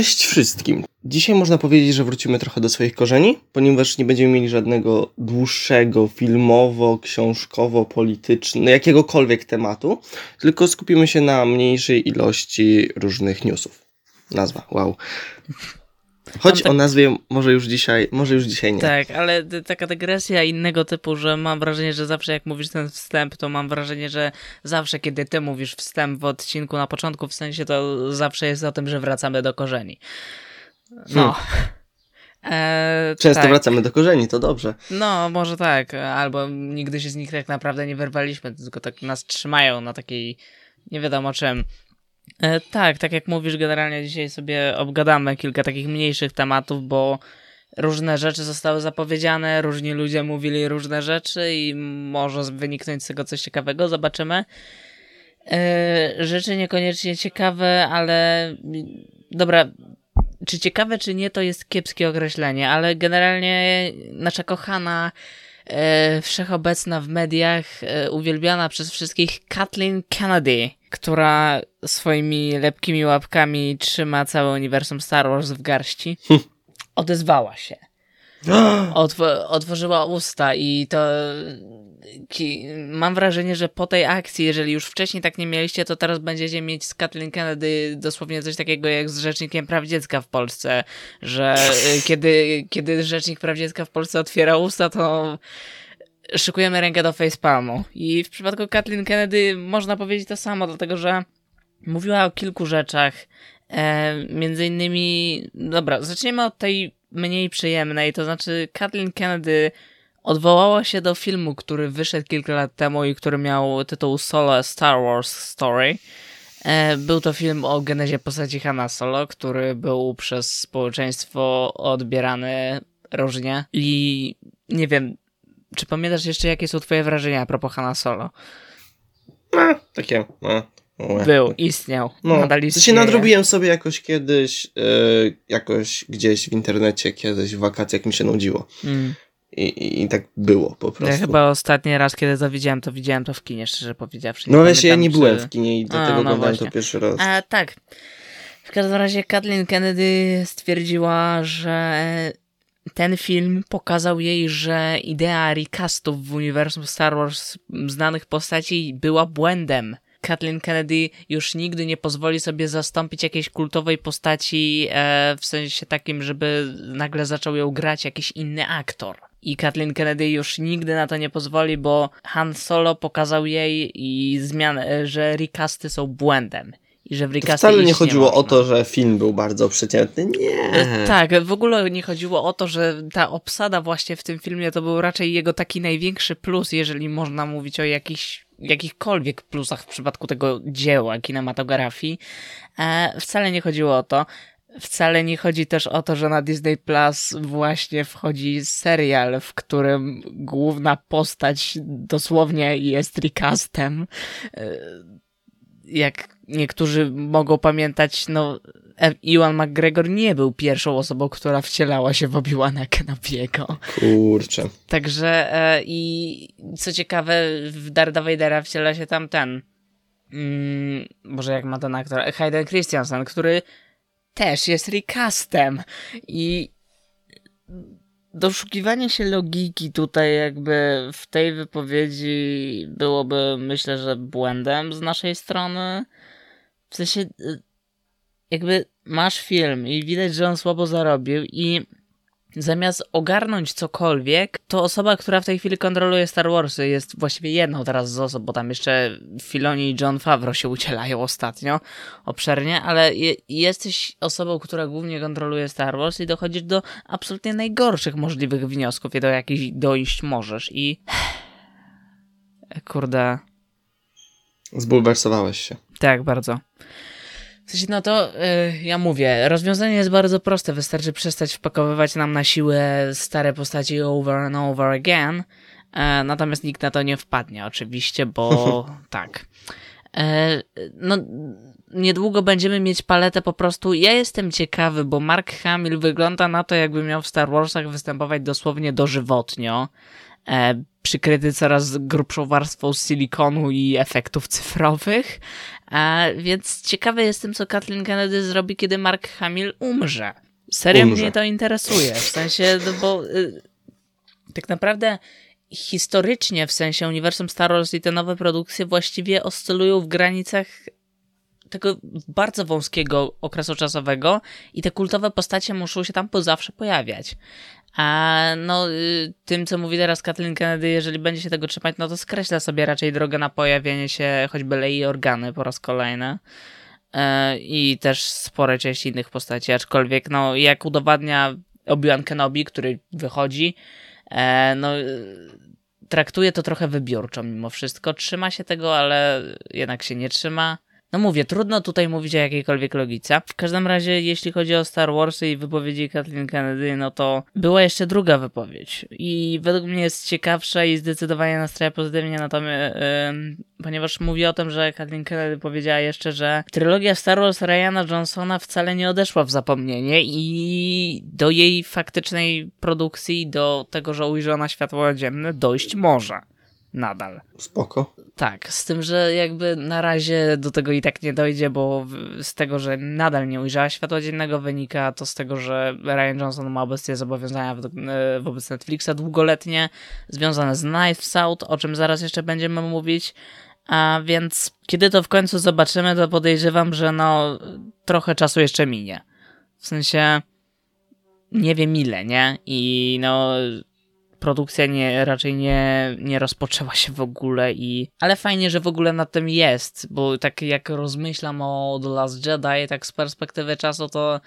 Cześć wszystkim. Dzisiaj można powiedzieć, że wrócimy trochę do swoich korzeni, ponieważ nie będziemy mieli żadnego dłuższego filmowo, książkowo, politycznego, jakiegokolwiek tematu, tylko skupimy się na mniejszej ilości różnych newsów. Nazwa, wow. Choć tak... o nazwie może już dzisiaj, może już dzisiaj nie. Tak, ale taka dygresja innego typu, że mam wrażenie, że zawsze jak mówisz ten wstęp, to mam wrażenie, że zawsze kiedy ty mówisz wstęp w odcinku na początku, w sensie to zawsze jest o tym, że wracamy do korzeni. No. Hmm. E, Często tak. wracamy do korzeni, to dobrze. No, może tak, albo nigdy się z nich tak naprawdę nie wyrwaliśmy, tylko tak nas trzymają na takiej nie wiadomo czym. E, tak, tak jak mówisz, generalnie dzisiaj sobie obgadamy kilka takich mniejszych tematów, bo różne rzeczy zostały zapowiedziane, różni ludzie mówili różne rzeczy i może wyniknąć z tego coś ciekawego, zobaczymy. E, rzeczy niekoniecznie ciekawe, ale dobra, czy ciekawe, czy nie, to jest kiepskie określenie, ale generalnie nasza kochana, e, wszechobecna w mediach, e, uwielbiana przez wszystkich Kathleen Kennedy która swoimi lepkimi łapkami trzyma całe uniwersum Star Wars w garści, hm. odezwała się. Otw- otworzyła usta i to mam wrażenie, że po tej akcji, jeżeli już wcześniej tak nie mieliście, to teraz będziecie mieć z Kathleen Kennedy dosłownie coś takiego jak z Rzecznikiem Praw Dziecka w Polsce, że y, kiedy, kiedy Rzecznik Praw Dziecka w Polsce otwiera usta, to szykujemy rękę do facepalmu. I w przypadku Kathleen Kennedy można powiedzieć to samo, dlatego że mówiła o kilku rzeczach. E, między innymi, dobra, zaczniemy od tej mniej przyjemnej, to znaczy Kathleen Kennedy odwołała się do filmu, który wyszedł kilka lat temu i który miał tytuł Solo Star Wars Story. E, był to film o genezie postaci Hanna Solo, który był przez społeczeństwo odbierany różnie i nie wiem, czy pamiętasz jeszcze, jakie są twoje wrażenia a propos Hanna Solo? No, takie, no. Był, istniał. No, nadal istnieje. się nadrobiłem sobie jakoś kiedyś, yy, jakoś gdzieś w internecie, kiedyś w wakacjach mi się nudziło. Mm. I, i, I, tak było po prostu. Ja chyba ostatni raz, kiedy to widziałem, to widziałem to w kinie, szczerze powiedziawszy. Nie no właśnie, ja nie czy... byłem w kinie i dlatego no oglądałem to pierwszy raz. A, tak. W każdym razie Kathleen Kennedy stwierdziła, że ten film pokazał jej, że idea recastów w uniwersum Star Wars znanych postaci była błędem. Kathleen Kennedy już nigdy nie pozwoli sobie zastąpić jakiejś kultowej postaci e, w sensie takim, żeby nagle zaczął ją grać jakiś inny aktor. I Kathleen Kennedy już nigdy na to nie pozwoli, bo Han Solo pokazał jej i zmian, że recasty są błędem i że w to wcale nie chodziło nie o to, że film był bardzo przeciętny. Nie. E, tak, w ogóle nie chodziło o to, że ta obsada właśnie w tym filmie to był raczej jego taki największy plus, jeżeli można mówić o jakichś jakichkolwiek plusach w przypadku tego dzieła kinematografii. E, wcale nie chodziło o to. Wcale nie chodzi też o to, że na Disney Plus właśnie wchodzi serial, w którym główna postać dosłownie jest recastem. E, jak niektórzy mogą pamiętać, no Iwan McGregor nie był pierwszą osobą, która wcielała się w Obi-Wana Kenobiego. Kurczę. Także e, i co ciekawe, w Darda Vadera wciela się tam ten mm, może jak ma ten aktor, Hayden Christensen, który też jest recastem i doszukiwanie się logiki tutaj jakby w tej wypowiedzi byłoby myślę, że błędem z naszej strony. W sensie y, jakby masz film i widać, że on słabo zarobił i zamiast ogarnąć cokolwiek, to osoba, która w tej chwili kontroluje Star Warsy jest właściwie jedną teraz z osób, bo tam jeszcze Filoni i John Favreau się ucielają ostatnio obszernie, ale je, jesteś osobą, która głównie kontroluje Star Wars i dochodzisz do absolutnie najgorszych możliwych wniosków i do jakich dojść możesz i kurde zbulwersowałeś się. Tak, bardzo. W sensie, no to yy, ja mówię, rozwiązanie jest bardzo proste. Wystarczy przestać wpakowywać nam na siłę stare postaci over and over again. E, natomiast nikt na to nie wpadnie, oczywiście, bo tak. E, no, niedługo będziemy mieć paletę po prostu. Ja jestem ciekawy, bo Mark Hamill wygląda na to, jakby miał w Star Warsach występować dosłownie dożywotnio. E, przykryty coraz grubszą warstwą silikonu i efektów cyfrowych. A więc ciekawy jestem, co Kathleen Kennedy zrobi, kiedy Mark Hamill umrze. Serio Umrze. mnie to interesuje, w sensie, no bo y, tak naprawdę historycznie, w sensie uniwersum Star Wars i te nowe produkcje właściwie oscylują w granicach tego bardzo wąskiego okresu czasowego i te kultowe postacie muszą się tam po zawsze pojawiać. A no, y, tym, co mówi teraz Kathleen Kennedy, jeżeli będzie się tego trzymać, no to skreśla sobie raczej drogę na pojawienie się choćby Lei Organy po raz kolejny. E, I też spore część innych postaci, aczkolwiek, no, jak udowadnia Obi-Wan Kenobi, który wychodzi, e, no, y, traktuje to trochę wybiórczo mimo wszystko. Trzyma się tego, ale jednak się nie trzyma. No mówię, trudno tutaj mówić o jakiejkolwiek logice. W każdym razie, jeśli chodzi o Star Wars i wypowiedzi Kathleen Kennedy, no to była jeszcze druga wypowiedź. I według mnie jest ciekawsza i zdecydowanie nastraja pozytywnie, natomiast, ym, ponieważ mówi o tym, że Kathleen Kennedy powiedziała jeszcze, że trylogia Star Wars Ryana Johnsona wcale nie odeszła w zapomnienie i do jej faktycznej produkcji, do tego, że ujrzy ona światło dzienne, dojść może. Nadal. Spoko. Tak, z tym, że jakby na razie do tego i tak nie dojdzie, bo z tego, że nadal nie ujrzała światła dziennego wynika to z tego, że Ryan Johnson ma obecnie zobowiązania e, wobec Netflixa długoletnie, związane z Knives Out, o czym zaraz jeszcze będziemy mówić. A więc kiedy to w końcu zobaczymy, to podejrzewam, że no trochę czasu jeszcze minie. W sensie nie wiem ile, nie? I no produkcja nie, raczej nie, nie rozpoczęła się w ogóle i... Ale fajnie, że w ogóle na tym jest, bo tak jak rozmyślam o The Last Jedi, tak z perspektywy czasu, to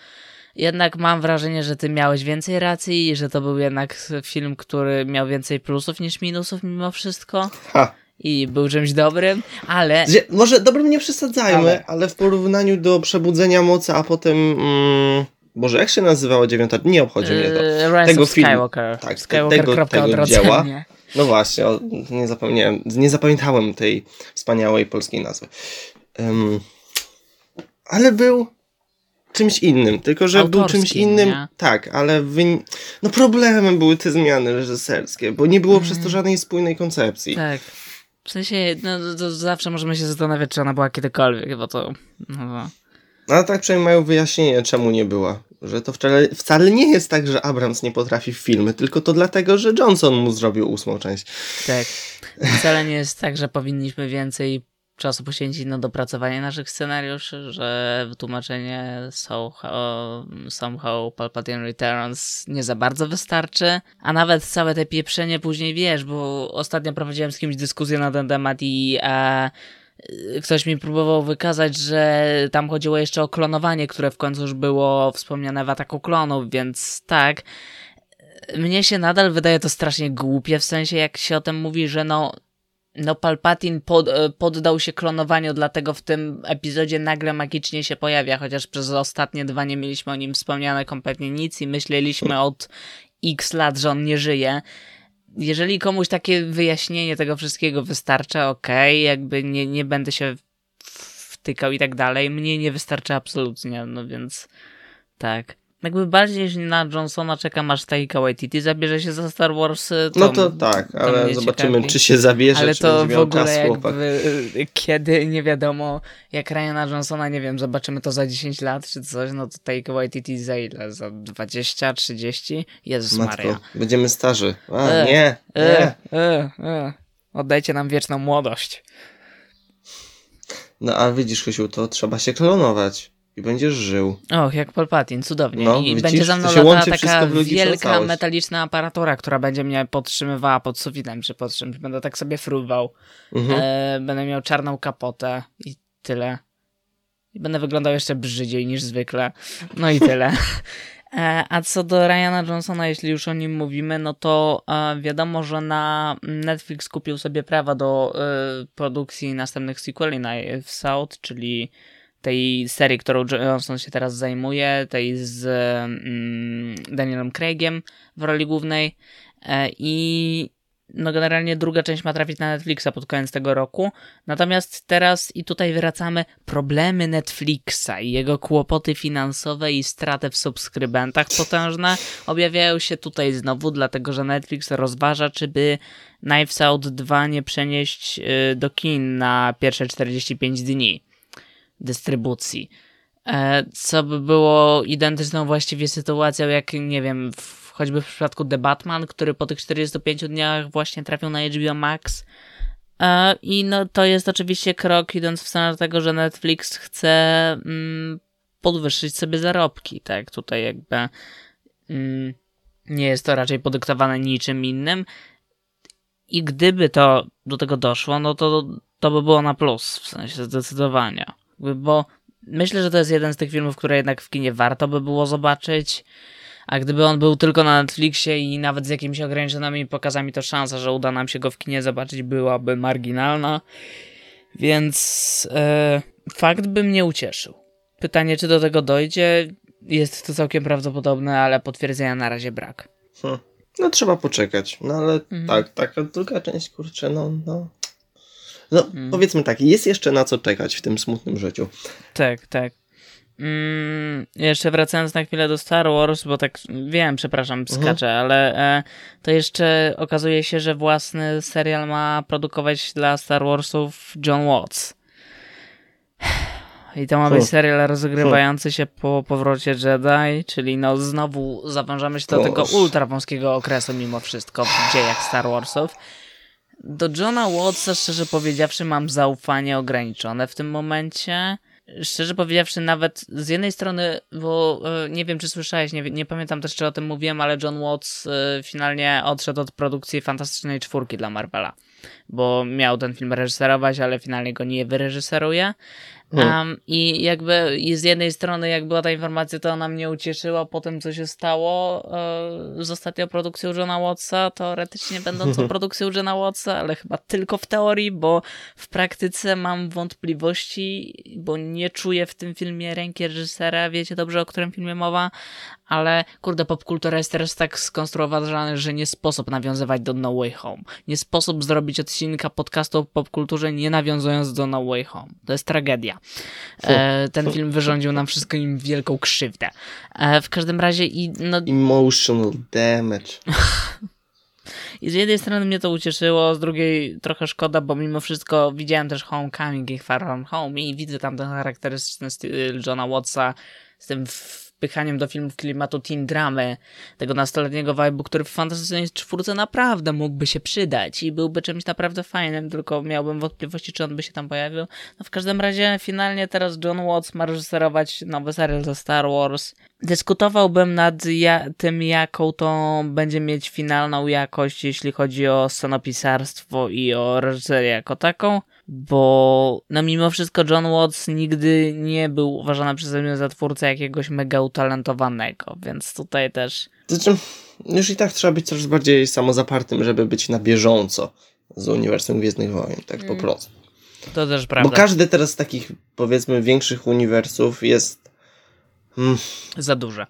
jednak mam wrażenie, że ty miałeś więcej racji i że to był jednak film, który miał więcej plusów niż minusów mimo wszystko Ha. i był czymś dobrym, ale... Może dobrym nie przesadzajmy, Ale. ale, w porównaniu do Przebudzenia Mocy, a potem... Mm, Boże, jak się nazywała dziewiąta? Nie obchodzi mnie to. e, Rise tego filmu. Skywalker. Tak, Skywalker. tego- tego dzieła. No właśnie, o, nie zapomniałem, nie zapamiętałem tej wspaniałej polskiej nazwy. Em, ale był czymś innym, tylko że był czymś Autorskim, innym. nie? Tak, ale no problemem były te zmiany reżyserskie, bo nie było przez to żadnej spójnej koncepcji. Tak. W sensie, no to, to zawsze możemy się zastanawiać, czy ona była kiedykolwiek, bo to... No, No, ale tak przynajmniej mają wyjaśnienie, czemu nie była. Że to wcale, wcale nie jest tak, że Abrams nie potrafi w filmy, tylko to dlatego, że Johnson mu zrobił ósmą część. tak. Wcale nie jest tak, że powinniśmy więcej czasu poświęcić na dopracowanie naszych scenariuszy, że wytłumaczenie somehow, somehow Palpatine Returns nie za bardzo wystarczy, a nawet całe te pieprzenie później wiesz, bo ostatnio prowadziłem z kimś dyskusję na ten temat i e, ktoś mi próbował wykazać, że tam chodziło jeszcze o klonowanie, które w końcu już było wspomniane w ataku klonów, więc tak. Mnie się nadal wydaje to strasznie głupie, w sensie jak się o tym mówi, że no, no Palpatine pod, e, poddał się klonowaniu, dlatego w tym epizodzie nagle magicznie się pojawia, chociaż przez ostatnie dwa nie mieliśmy o nim wspomniane kompletnie nic i myśleliśmy od x lat, że on nie żyje. Jeżeli komuś takie wyjaśnienie tego wszystkiego wystarcza, okej, jakby nie, nie będę się wtykał i tak dalej. Mnie nie wystarcza absolutnie, no więc tak. Jakby bardziej na Johnsona czekam aż Taika Waititi zabierze się za Star Wars. To, No to tak, to ale mnie zobaczymy, ciekawi. czy się zabierze, Ale czy to w ogóle czas jakby y, kiedy, nie wiadomo, jak Ryana Johnsona, nie wiem, zobaczymy to za 10 lat czy coś, no to Taika Waititi za ile? Za 20, 30? Jezus Maria. Matko, będziemy starzy. A, E, nie, nie. E, e, e. Oddajcie nam wieczną młodość. No a widzisz, Chysiu, to trzeba się klonować i będziesz żył. Och, jak Palpatine, cudownie. No, I widzisz, będzie za mną latała taka wielka całość. metaliczna aparatura, która będzie mnie podtrzymywała pod sufitem czy pod czymś. Będę tak sobie fruwał. Mhm. E, będę miał czarną kapotę i tyle. I będę wyglądał jeszcze brzydziej niż zwykle. No i tyle. E, A co do Ryana Johnsona, jeśli już o nim mówimy, no to e, wiadomo, że na Netflix kupił sobie prawa do e, produkcji następnych sequeli na South, czyli tej serii, którą Johnson się teraz zajmuje, tej z mm, Danielem Craigiem w roli głównej E, i no generalnie druga część ma trafić na Netflixa pod koniec tego roku. Natomiast teraz i tutaj wracamy problemy Netflixa i jego kłopoty finansowe i straty w subskrybentach potężne objawiają się tutaj znowu, dlatego że Netflix rozważa, czy by Knives Out 2 nie przenieść y, do kin na pierwsze 45 dni. Dystrybucji. E, co by było identyczną właściwie sytuacją, jak nie wiem, w, choćby w przypadku The Batman, który po tych 45 dniach właśnie trafił na HBO Max. E, I no, to jest oczywiście krok idąc w stronę tego, że Netflix chce mm, podwyższyć sobie zarobki, tak? Tutaj jakby mm, nie jest to raczej podyktowane niczym innym. I gdyby to do tego doszło, no to to by było na plus, w sensie zdecydowanie. Bo myślę, że to jest jeden z tych filmów, które jednak w kinie warto by było zobaczyć. A gdyby on był tylko na Netflixie i nawet z jakimiś ograniczonymi pokazami, to szansa, że uda nam się go w kinie zobaczyć, byłaby marginalna. Więc e, fakt by mnie ucieszył. Pytanie, czy do tego dojdzie, jest to całkiem prawdopodobne, ale potwierdzenia na razie brak. Hmm. No trzeba poczekać. No ale mhm. tak, taka druga część, kurczę, no, no. No, mhm. powiedzmy tak, jest jeszcze na co czekać w tym smutnym życiu. Tak, tak. Mm, jeszcze wracając na chwilę do Star Wars, bo tak wiem, przepraszam, mhm. skaczę, mhm. ale e, to jeszcze okazuje się, że własny serial ma produkować dla Star Warsów John Watts. I to ma być serial rozgrywający się po powrocie Jedi, czyli no znowu zawężamy się do tego ultra wąskiego okresu mimo wszystko w dziejach Star Warsów. Do Johna Wattsa szczerze powiedziawszy mam zaufanie ograniczone w tym momencie. Szczerze powiedziawszy, nawet z jednej strony, bo e, nie wiem, czy słyszałeś, nie, nie pamiętam też, czy o tym mówiłem, ale John Watts e, finalnie odszedł od produkcji Fantastycznej Czwórki dla Marvela, bo miał ten film reżyserować, ale finalnie go nie wyreżyseruje. Um, I jakby i z jednej strony, jak była ta informacja, to ona mnie ucieszyła po tym, co się stało e, z ostatnią produkcją Johna Wattsa, teoretycznie będącą produkcją Johna Wattsa, ale chyba tylko w teorii, bo w praktyce mam wątpliwości, bo nie czuję w tym filmie ręki reżysera, wiecie dobrze, o którym filmie mowa, ale kurde, popkultura jest teraz tak skonstruowana, że nie sposób nawiązywać do No Way Home. Nie sposób zrobić odcinka podcastu o popkulturze nie nawiązując do No Way Home. To jest tragedia. E, ten film wyrządził nam wszystkim wielką krzywdę. E, w każdym razie i no... Emotional damage. I z jednej strony mnie to ucieszyło, z drugiej trochę szkoda, bo mimo wszystko widziałem też Homecoming i Far From Home i widzę tam ten charakterystyczny styl Johna Wattsa z tym wpychaniem do filmów klimatu teen dramy, tego nastoletniego vibe'u, który w fantastycznej czwórce naprawdę mógłby się przydać i byłby czymś naprawdę fajnym, tylko miałbym wątpliwości, czy on by się tam pojawił. No w każdym razie finalnie teraz John Watts ma reżyserować nowy serial ze Star Wars. Dyskutowałbym nad ja tym, jaką to będzie mieć finalną jakość, jeśli chodzi o scenopisarstwo i o reżyserię jako taką bo no mimo wszystko John Watts nigdy nie był uważany przeze mnie za twórcę jakiegoś mega utalentowanego, więc tutaj też... Znaczy, już i tak trzeba być coraz bardziej samozapartym, żeby być na bieżąco z uniwersum Gwiezdnych Wojen, tak po mm. prostu. To też prawda. Bo każdy teraz z takich, powiedzmy, większych uniwersów jest... Hmm, za duże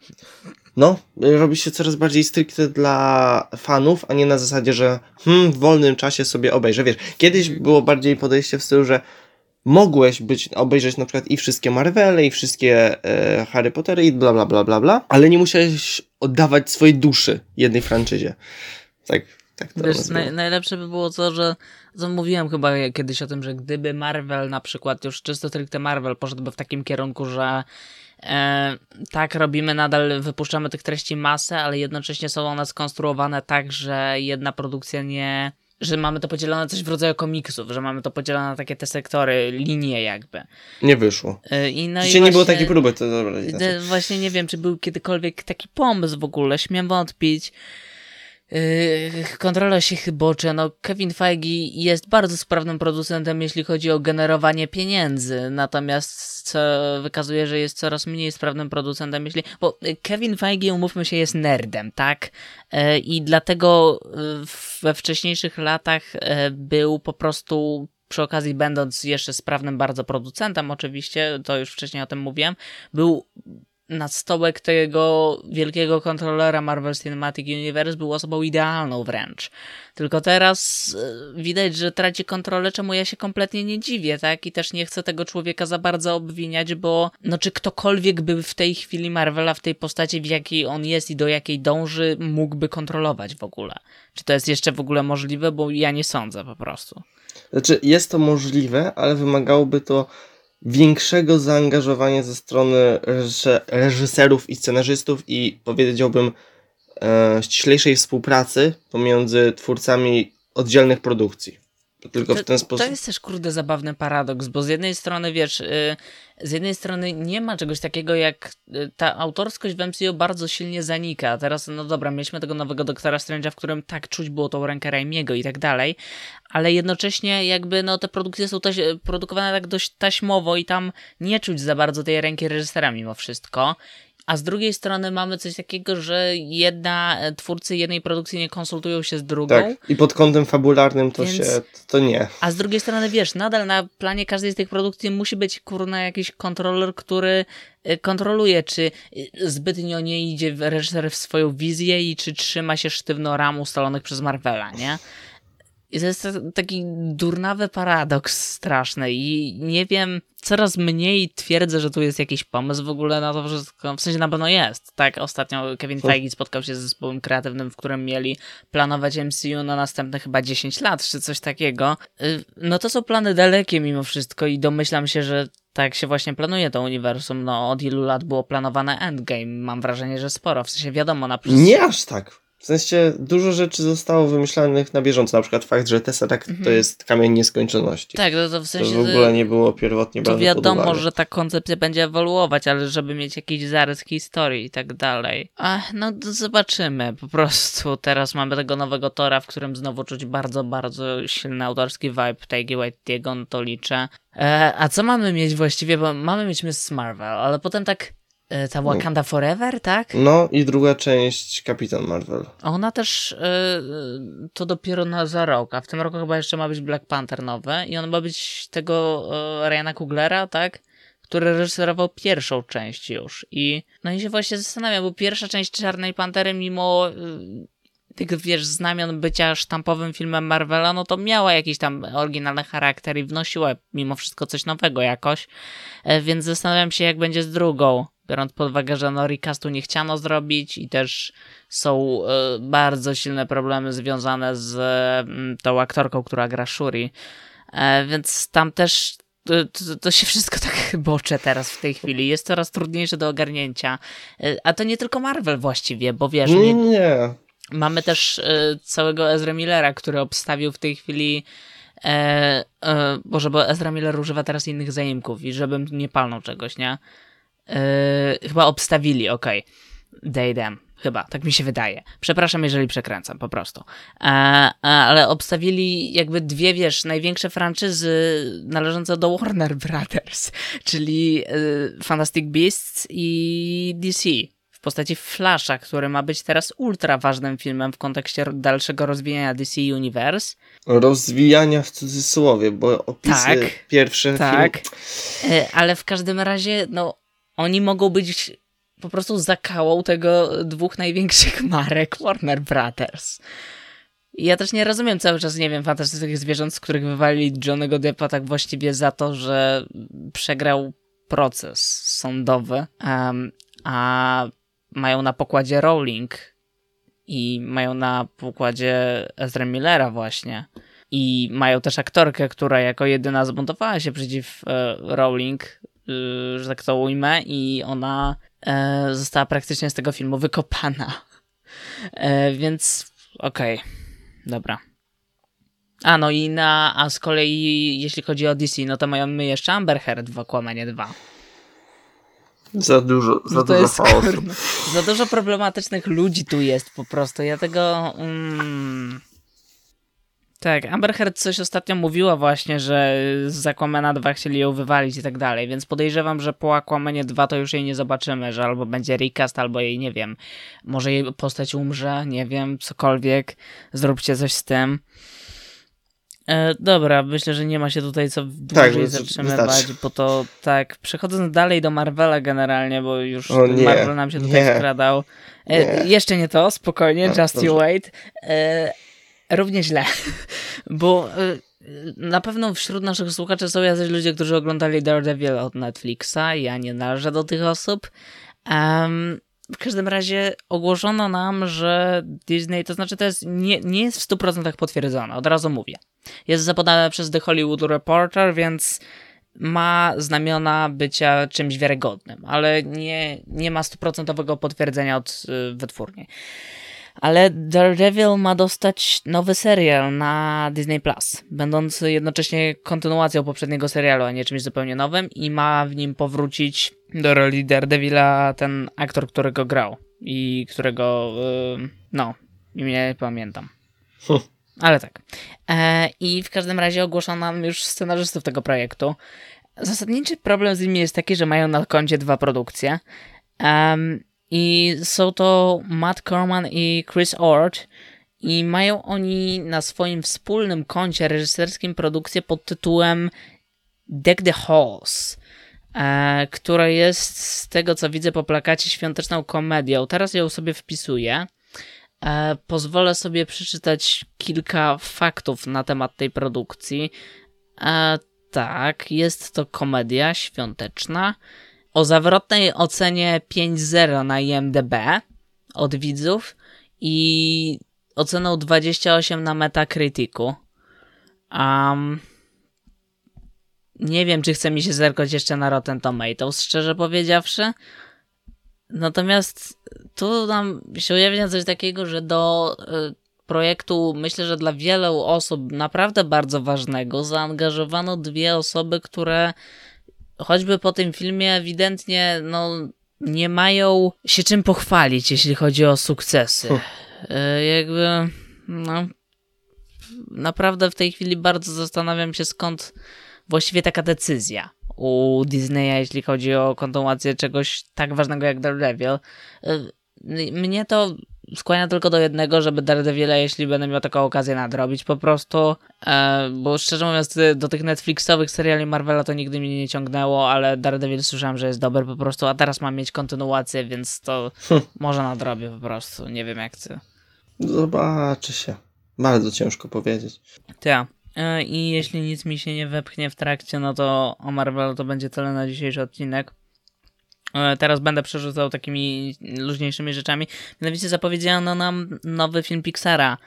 no, robi się coraz bardziej stricte dla fanów, a nie na zasadzie, że hmm, w wolnym czasie sobie obejrzę. Wiesz, kiedyś było bardziej podejście w stylu, że mogłeś być, obejrzeć na przykład i wszystkie Marvele, i wszystkie e, Harry Pottery, i bla, bla, bla, bla, bla, ale nie musiałeś oddawać swojej duszy jednej franczyzie. Tak, tak to Wiesz, naj, najlepsze by było to, że mówiłem chyba kiedyś o tym, że gdyby Marvel na przykład, już czysto stricte Marvel poszedłby w takim kierunku, że E, tak, robimy nadal, wypuszczamy tych treści masę, ale jednocześnie są one skonstruowane tak, że jedna produkcja nie. że mamy to podzielone coś w rodzaju komiksów, że mamy to podzielone na takie te sektory, linie jakby. Nie wyszło. E, I no Dzisiaj i nie było takiej próby, to dobra. Właśnie nie wiem, czy był kiedykolwiek taki pomysł w ogóle, śmiem wątpić kontrola się chybocze. No, Kevin Feige jest bardzo sprawnym producentem, jeśli chodzi o generowanie pieniędzy, natomiast co wykazuje, że jest coraz mniej sprawnym producentem, jeśli. Bo Kevin Feige, umówmy się, jest nerdem, tak? Yy, I dlatego yy, we wcześniejszych latach był po prostu przy okazji będąc jeszcze sprawnym bardzo producentem, oczywiście, to już wcześniej o tym mówiłem, był na stołek tego wielkiego kontrolera Marvel Cinematic Universe był osobą idealną wręcz. Tylko teraz e, widać, że traci kontrolę, czemu ja się kompletnie nie dziwię, tak? I też nie chcę tego człowieka za bardzo obwiniać, bo no czy ktokolwiek by w tej chwili Marvela w tej postaci, w jakiej on jest i do jakiej dąży, mógłby kontrolować w ogóle? Czy to jest jeszcze w ogóle możliwe? Bo ja nie sądzę po prostu. Znaczy, jest to możliwe, ale wymagałoby to większego zaangażowania ze strony reżyserów i scenarzystów i powiedziałbym e, ściślejszej współpracy pomiędzy twórcami oddzielnych produkcji. Tylko w ten sposób. To jest też kurde zabawny paradoks, bo z jednej strony wiesz, y, z jednej strony nie ma czegoś takiego jak y, ta autorskość w MCU bardzo silnie zanika. Teraz, no dobra, mieliśmy tego nowego Doktora Strange'a, w którym tak czuć było tą rękę Raimiego i tak dalej, ale jednocześnie jakby no te produkcje są też produkowane tak dość taśmowo i tam nie czuć za bardzo tej ręki reżysera mimo wszystko. A z drugiej strony mamy coś takiego, że jedna e, twórcy jednej produkcji nie konsultują się z drugą. Tak, i pod kątem fabularnym to Więc... się to nie. A z drugiej strony wiesz, nadal na planie każdej z tych produkcji musi być kurna jakiś kontroler, który e, kontroluje, czy e, zbytnio nie idzie reżyser w swoją wizję i czy trzyma się sztywno ram ustalonych przez Marvela, nie? I to jest taki durnawy paradoks straszny i nie wiem, coraz mniej twierdzę, że tu jest jakiś pomysł w ogóle na to wszystko. W sensie na pewno jest. Tak, ostatnio Kevin Feige spotkał się z zespołem kreatywnym, w którym mieli planować MCU na następne chyba 10 lat, czy coś takiego. Y, no to są plany dalekie mimo wszystko i domyślam się, że tak się właśnie planuje to uniwersum. No od ilu lat było planowane Endgame? Mam wrażenie, że sporo. W sensie wiadomo na przykład. Nie aż tak. W sensie dużo rzeczy zostało wymyślanych na bieżąco, na przykład fakt, że Tesseract mhm. to jest kamień nieskończoności. Tak, no to w sensie... To w ogóle nie było pierwotnie To wiadomo, że ta koncepcja będzie ewoluować, ale żeby mieć jakiś zarys historii i tak dalej. Ach, no zobaczymy, po prostu teraz mamy tego nowego Tora, w którym znowu czuć bardzo, bardzo silny autorski vibe Taigi Waititiego, no to liczę. E, a co mamy mieć właściwie, bo mamy mieć Miss Marvel, ale potem tak ta Wakanda no. Forever, tak? No i druga część Kapitan Marvel. Ona też yy, to dopiero na za rok, a w tym roku chyba jeszcze ma być Black Panther nowe i on ma być tego yy, Ryana Kuglera, tak? Który reżyserował pierwszą część już. I no i się właśnie zastanawiam, bo pierwsza część Czarnej Pantery mimo tych, wiesz, znamion bycia sztampowym filmem Marvela, no to miała jakiś tam oryginalny charakter i wnosiła mimo wszystko coś nowego jakoś, więc zastanawiam się, jak będzie z drugą biorąc pod uwagę, że no recastu nie chciano zrobić i też są y, bardzo silne problemy związane z y, tą aktorką, która gra Shuri. E, więc tam też to, to, to, się wszystko tak bocze teraz w tej chwili. Jest coraz trudniejsze do ogarnięcia. E, a to nie tylko Marvel właściwie, bo wiesz... Nie, nie. Mamy też całego Ezra Millera, który obstawił w tej chwili e, e, Boże, bo Ezra Miller używa teraz innych zaimków i żebym nie palnął czegoś, nie? Yy, chyba obstawili, okej. Okay. They, them. Chyba, tak mi się wydaje. Przepraszam, jeżeli przekręcam, po prostu. A, a, ale obstawili jakby dwie, wiesz, największe franczyzy należące do Warner Brothers, czyli y, Fantastic Beasts i DC w postaci Flasha, który ma być teraz ultra ważnym filmem w kontekście dalszego rozwijania DC Universe. Rozwijania w cudzysłowie, bo opisy tak, pierwsze tak. Film... Ale w każdym razie, no oni mogą być po prostu zakałą tego dwóch największych marek Warner Brothers. Ja też nie rozumiem cały czas, nie wiem, fantastycznych zwierząt, z których wywalili Johnnego Deppa tak właściwie za to, że przegrał proces sądowy, um, a mają na pokładzie Rowling i mają na pokładzie Ezra Millera właśnie. I mają też aktorkę, która jako jedyna zbuntowała się przeciw e, Rowling, że tak to ujmę, i ona e, została praktycznie z tego filmu wykopana. E, więc okej, okay. dobra. A no i na, a z kolei jeśli chodzi o DC, no to mamy jeszcze Amber Heard w Aquamanie 2. Za dużo, za no dużo jest, chaosu. za dużo problematycznych ludzi tu jest po prostu. Ja tego... Mm, tak, Amber Heard coś ostatnio mówiła właśnie, że z Aquamana 2 chcieli ją wywalić i tak dalej, więc podejrzewam, że po Aquamanie 2 to już jej nie zobaczymy, że albo będzie recast, albo jej, nie wiem, może jej postać umrze, nie wiem, cokolwiek, zróbcie coś z tym. E, dobra, myślę, że nie ma się tutaj co dłużej tak, zatrzymywać, wystarczy. bo to tak, przechodząc dalej do Marvela generalnie, bo już Marvel nam się tutaj nie. skradał. E, nie. Jeszcze nie to, spokojnie, no, just dobrze. you wait. E, równie źle, bo y, na pewno wśród naszych słuchaczy są jacyś ludzie, którzy oglądali Daredevil od Netflixa. Ja nie należę do tych osób. Um, w każdym razie ogłoszono nam, że Disney, to znaczy to jest, nie, nie jest w 100% potwierdzone, od razu mówię. Jest zapodane przez The Hollywood Reporter, więc ma znamiona bycia czymś wiarygodnym, ale nie, nie ma stuprocentowego potwierdzenia od y, wytwórni. Ale Daredevil ma dostać nowy serial na Disney Plus, będący jednocześnie kontynuacją poprzedniego serialu, a nie czymś zupełnie nowym, i ma w nim powrócić do roli Daredevila ten aktor, który go grał i którego, yy, no, imię nie pamiętam. Ale tak. E, I w każdym razie ogłoszono nam już scenarzystów tego projektu. Zasadniczy problem z nimi jest taki, że mają na koncie dwa produkcje. Um, I są to Matt Corman i Chris Ord. I mają oni na swoim wspólnym koncie reżyserskim produkcję pod tytułem Deck the Halls, e, która jest z tego co widzę po plakacie świąteczną komedią. Teraz ją sobie wpisuję. E, pozwolę sobie przeczytać kilka faktów na temat tej produkcji. E, tak, jest to komedia świąteczna o zawrotnej ocenie 5.0 na IMDb od widzów i oceną 28 na Metacriticu. Um, nie wiem, czy chce mi się zerkać jeszcze na Rotten Tomatoes, szczerze powiedziawszy. Natomiast tu nam się ujawnia coś takiego, że do y, projektu, myślę, że dla wielu osób naprawdę bardzo ważnego, zaangażowano dwie osoby, które choćby po tym filmie ewidentnie no, nie mają się czym pochwalić, jeśli chodzi o sukcesy. Y, jakby, no, naprawdę w tej chwili bardzo zastanawiam się skąd właściwie taka decyzja u Disneya, jeśli chodzi o kontynuację czegoś tak ważnego jak Daredevil. Y, mnie to skłania tylko do jednego, żeby Daredevila, jeśli będę miał taką okazję nadrobić po prostu, e, bo szczerze mówiąc do tych Netflixowych seriali Marvela to nigdy mnie nie ciągnęło, ale Daredevil słyszałem, że jest dobry po prostu, a teraz mam mieć kontynuację, więc to hm. może nadrobię po prostu, nie wiem jak ty. Zobaczy się. Bardzo ciężko powiedzieć. Tak. I jeśli nic mi się nie wepchnie w trakcie, no to o Marvelu to będzie tyle na dzisiejszy odcinek. E, teraz będę przerzucał takimi luźniejszymi rzeczami. Mianowicie zapowiedziano nam nowy film Pixara,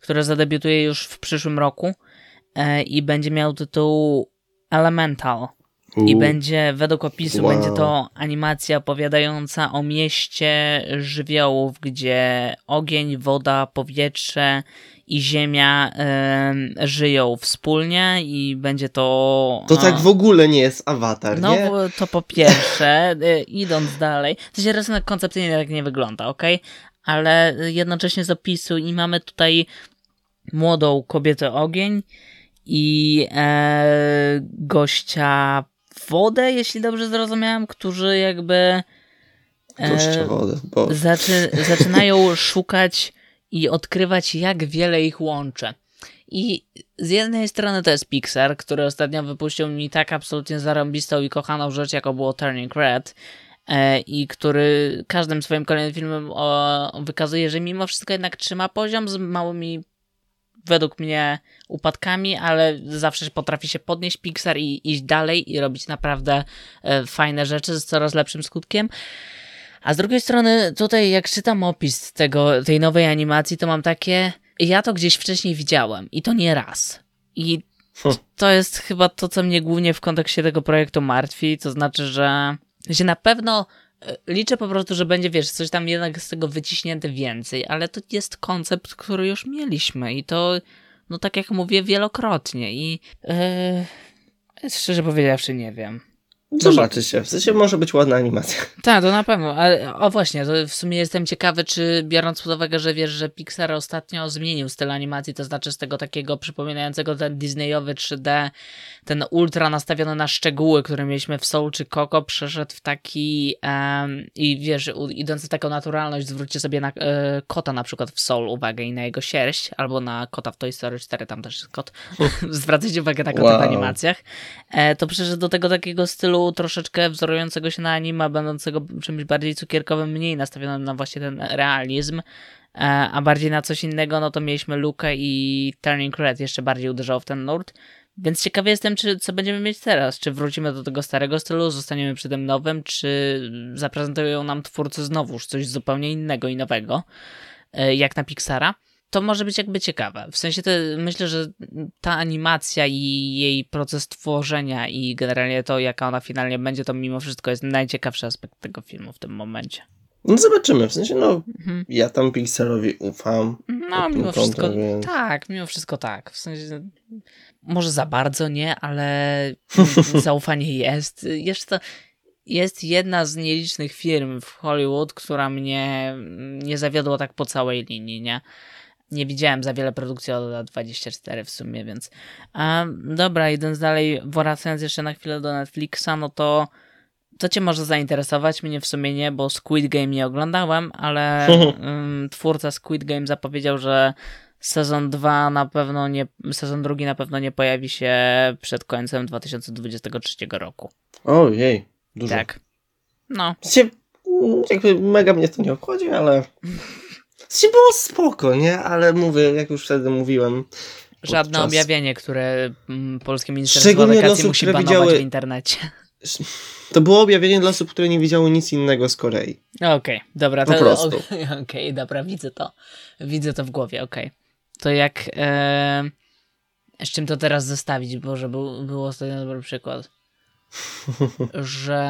który zadebiutuje już w przyszłym roku e, i będzie miał tytuł Elemental. I będzie, według opisu, wow. będzie to animacja opowiadająca o mieście żywiołów, gdzie ogień, woda, powietrze i ziemia y, żyją wspólnie i będzie to... To tak w ogóle nie jest awatar, no, nie? No to po pierwsze, y, idąc dalej, w sensie rysunek koncepcyjnie tak nie wygląda, ok? Ale jednocześnie z opisu i mamy tutaj młodą kobietę ogień i e, gościa wodę, jeśli dobrze zrozumiałem, którzy jakby e, wodę, bo... zaczy, zaczynają szukać i odkrywać, jak wiele ich łączy. I z jednej strony to jest Pixar, który ostatnio wypuścił mi tak absolutnie zarąbistą i kochaną rzecz, jaką było Turning Red, e, i który każdym swoim kolejnym filmem wykazuje, że mimo wszystko jednak trzyma poziom z małymi według mnie upadkami, ale zawsze potrafi się podnieść Pixar i iść dalej i robić naprawdę e, fajne rzeczy z coraz lepszym skutkiem. A z drugiej strony, tutaj jak czytam opis tego, tej nowej animacji, to mam takie. Ja to gdzieś wcześniej widziałem i to nie raz. I to jest chyba to, co mnie głównie w kontekście tego projektu martwi. To znaczy, że, że na pewno e, liczę po prostu, że będzie, wiesz, coś tam jednak z tego wyciśnięte więcej, ale to jest koncept, który już mieliśmy i to, no tak jak mówię, wielokrotnie i yy, szczerze powiedziawszy nie wiem. Zobaczy się. W sensie może być ładna animacja. Tak, to na pewno. Ale o właśnie, to w sumie jestem ciekawy, czy biorąc pod uwagę, że wiesz, że Pixar ostatnio zmienił styl animacji, to znaczy z tego takiego przypominającego ten Disneyowy 3D, ten ultra nastawiony na szczegóły, które mieliśmy w Soul czy Coco, przeszedł w taki um, i wiesz, idąc w taką naturalność, zwróćcie sobie na e, kota na przykład w Soul uwagę i na jego sierść, albo na kota w Toy Story 4, tam też jest kot. Zwracajcie uwagę na kota wow. w animacjach. E, to przeszedł do tego takiego stylu troszeczkę wzorującego się na anima, będącego czymś bardziej cukierkowym, mniej nastawionym na właśnie ten realizm, e, a bardziej na coś innego, no to mieliśmy Lukę i Turning Red jeszcze bardziej uderzało w ten nurt. Więc ciekawy jestem, czy co będziemy mieć teraz. Czy wrócimy do tego starego stylu, zostaniemy przy tym nowym, czy zaprezentują nam twórcy znowuż coś zupełnie innego i nowego, e, jak na Pixara. To może być jakby ciekawe. W sensie to myślę, że ta animacja i jej proces tworzenia i generalnie to, jaka ona finalnie będzie, to mimo wszystko jest najciekawszy aspekt tego filmu w tym momencie. No zobaczymy, w sensie no, mhm. ja tam Pixarowi ufam. No, mimo wszystko, więc... tak, mimo wszystko tak. W sensie, może za bardzo nie, ale zaufanie jest. Jeszcze jest jedna z nielicznych firm w Hollywood, która mnie nie zawiodła tak po całej linii, nie? Nie widziałem za wiele produkcji od lat 24 w sumie, więc. A, dobra, idąc dalej, wracając jeszcze na chwilę do Netflixa, no to to cię może zainteresować, mnie w sumie nie, bo Squid Game nie oglądałem, ale um, twórca Squid Game zapowiedział, że sezon 2 na pewno nie, sezon drugi na pewno nie pojawi się przed końcem 2023 roku. Ojej, dużo. Tak. No. Znaczy, jakby mega mnie to nie obchodzi, ale znaczy było spoko, nie? Ale mówię, jak już wtedy mówiłem, Żadne podczas... objawienie, które mm, polskie ministerstwo edukacji musi banować widziały... w internecie. To było objawienie dla osób, które nie widziały nic innego z Korei. Okej, okay, dobra. To, po prostu. Okej, okay, dobra, widzę to. Widzę to w głowie, okej. To jak... E, z czym to teraz zestawić? Boże, był, był ostatnio dobry przykład. że...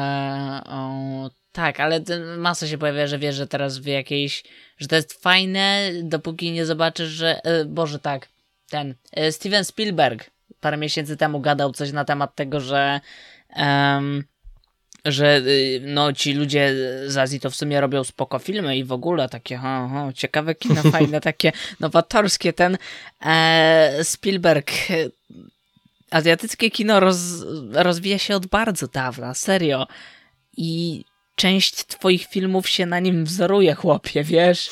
O, tak, ale masa się pojawia, że wiesz, że teraz w jakiejś... Że to jest fajne, dopóki nie zobaczysz, że... E, Boże, tak. Ten... E, Steven Spielberg parę miesięcy temu gadał coś na temat tego, że um, że y, no ci ludzie z Azji to w sumie robią spoko filmy i w ogóle takie ho, ho, ciekawe kino, fajne, takie nowatorskie. Ten e, Spielberg e, azjatyckie kino roz, rozwija się od bardzo dawna, serio. I część twoich filmów się na nim wzoruje, chłopie, wiesz?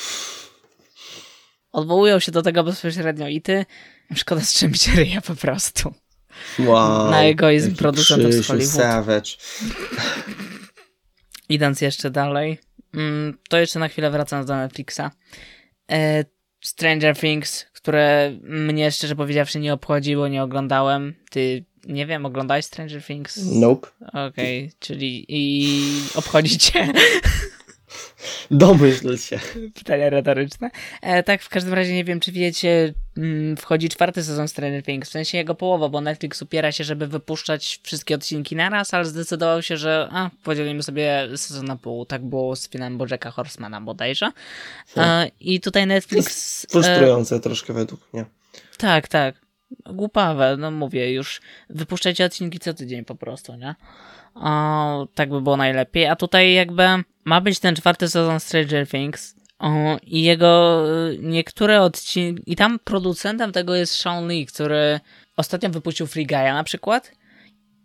Odwołują się do tego bezpośrednio i ty szkoda z czym się ryja po prostu. Wow, na egoizm producentów z Hollywood. Savage. Idąc jeszcze dalej, mm, to jeszcze na chwilę wracając do Netflixa. E, Stranger Things, które mnie szczerze powiedziawszy nie obchodziło, nie oglądałem. Ty, nie wiem, oglądałeś Stranger Things? Nope. Okej, okay, czyli i obchodzi cię. Domyśl się. Pytania retoryczne. E, tak, w każdym razie nie wiem, czy wiecie, mm, wchodzi czwarty sezon Stranger Things, w sensie jego połowa, bo Netflix upiera się, żeby wypuszczać wszystkie odcinki naraz, ale zdecydował się, że a, podzielimy sobie sezon na pół. Tak było z filmem Bojacka Horsemana bodajże. E, I tutaj Netflix... Frustrujące e, troszkę według mnie. Tak, tak. Głupawe, no mówię, już wypuszczajcie odcinki co tydzień po prostu, nie? O, tak by było najlepiej. A tutaj jakby ma być ten czwarty sezon Stranger Things o, i jego y, niektóre odcinki... I tam producentem tego jest Sean Lee, który ostatnio wypuścił Free Guy'a na przykład.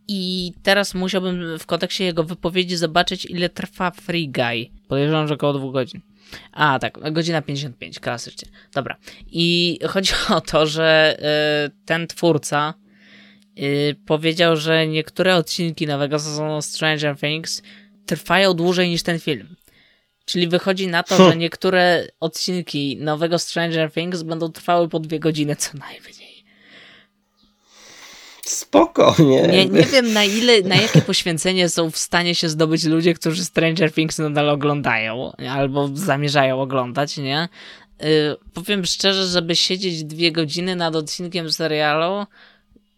I teraz musiałbym w kontekście jego wypowiedzi zobaczyć, ile trwa Free Guy. Podejrzewam, że około dwóch godzin. A, tak, godzina 55, klasycznie. Dobra. I chodzi o to, że y, ten twórca y, powiedział, że niektóre odcinki nowego sezonu Stranger Things trwają dłużej niż ten film. Czyli wychodzi na to, że niektóre odcinki nowego Stranger Things będą trwały po dwie godziny co najmniej. Spoko, nie? nie? Nie wiem na ile, na jakie poświęcenie są w stanie się zdobyć ludzie, którzy Stranger Things nadal oglądają albo zamierzają oglądać, nie? Yy, powiem szczerze, żeby siedzieć dwie godziny nad odcinkiem serialu,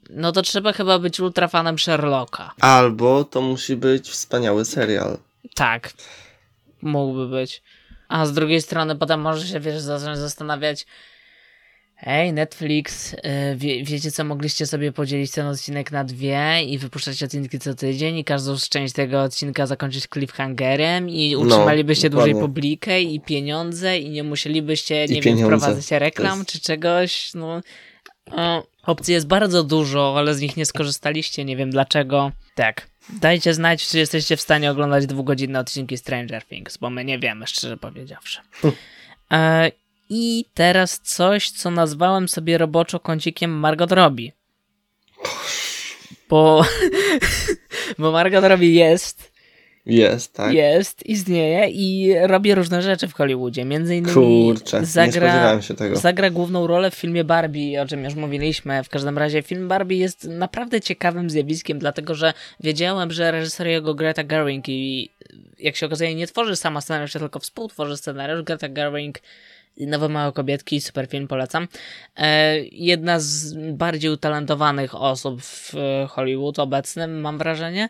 no to trzeba chyba być ultrafanem Sherlocka. Albo to musi być wspaniały serial. Tak, mógłby być. A z drugiej strony potem może się, wiesz, zacząć zastanawiać, Hej, Netflix, y, wie, wiecie co, mogliście sobie podzielić ten odcinek na dwie i wypuszczać odcinki co tydzień i każdą z część tego odcinka zakończyć cliffhangerem i no, utrzymalibyście no, dłużej publikę i pieniądze i nie musielibyście, I nie pieniądze. wiem, wprowadzać reklam jest... czy czegoś, no... Opcji jest bardzo dużo, ale z nich nie skorzystaliście, nie wiem dlaczego. Tak, dajcie znać, czy jesteście w stanie oglądać dwugodzinne odcinki Stranger Things, bo my nie wiemy, szczerze powiedziawszy. E, i teraz coś, co nazwałem sobie roboczo kącikiem Margot Robbie. Bo, bo Margot Robbie jest Jest, tak? Jest, istnieje i robi różne rzeczy w Hollywoodzie. Między innymi Kurczę, nie zagra, spodziewałem się tego. zagra główną rolę w filmie Barbie, o czym już mówiliśmy. W każdym razie film Barbie jest naprawdę ciekawym zjawiskiem, dlatego że wiedziałem, że reżyser jego Greta Gerwig i jak się okazuje nie tworzy sama scenariusza, tylko współtworzy scenariusz. Greta Gerwig Nowe Małe Kobietki, super film, polecam. E, jedna z bardziej utalentowanych osób w Hollywood obecnym, mam wrażenie.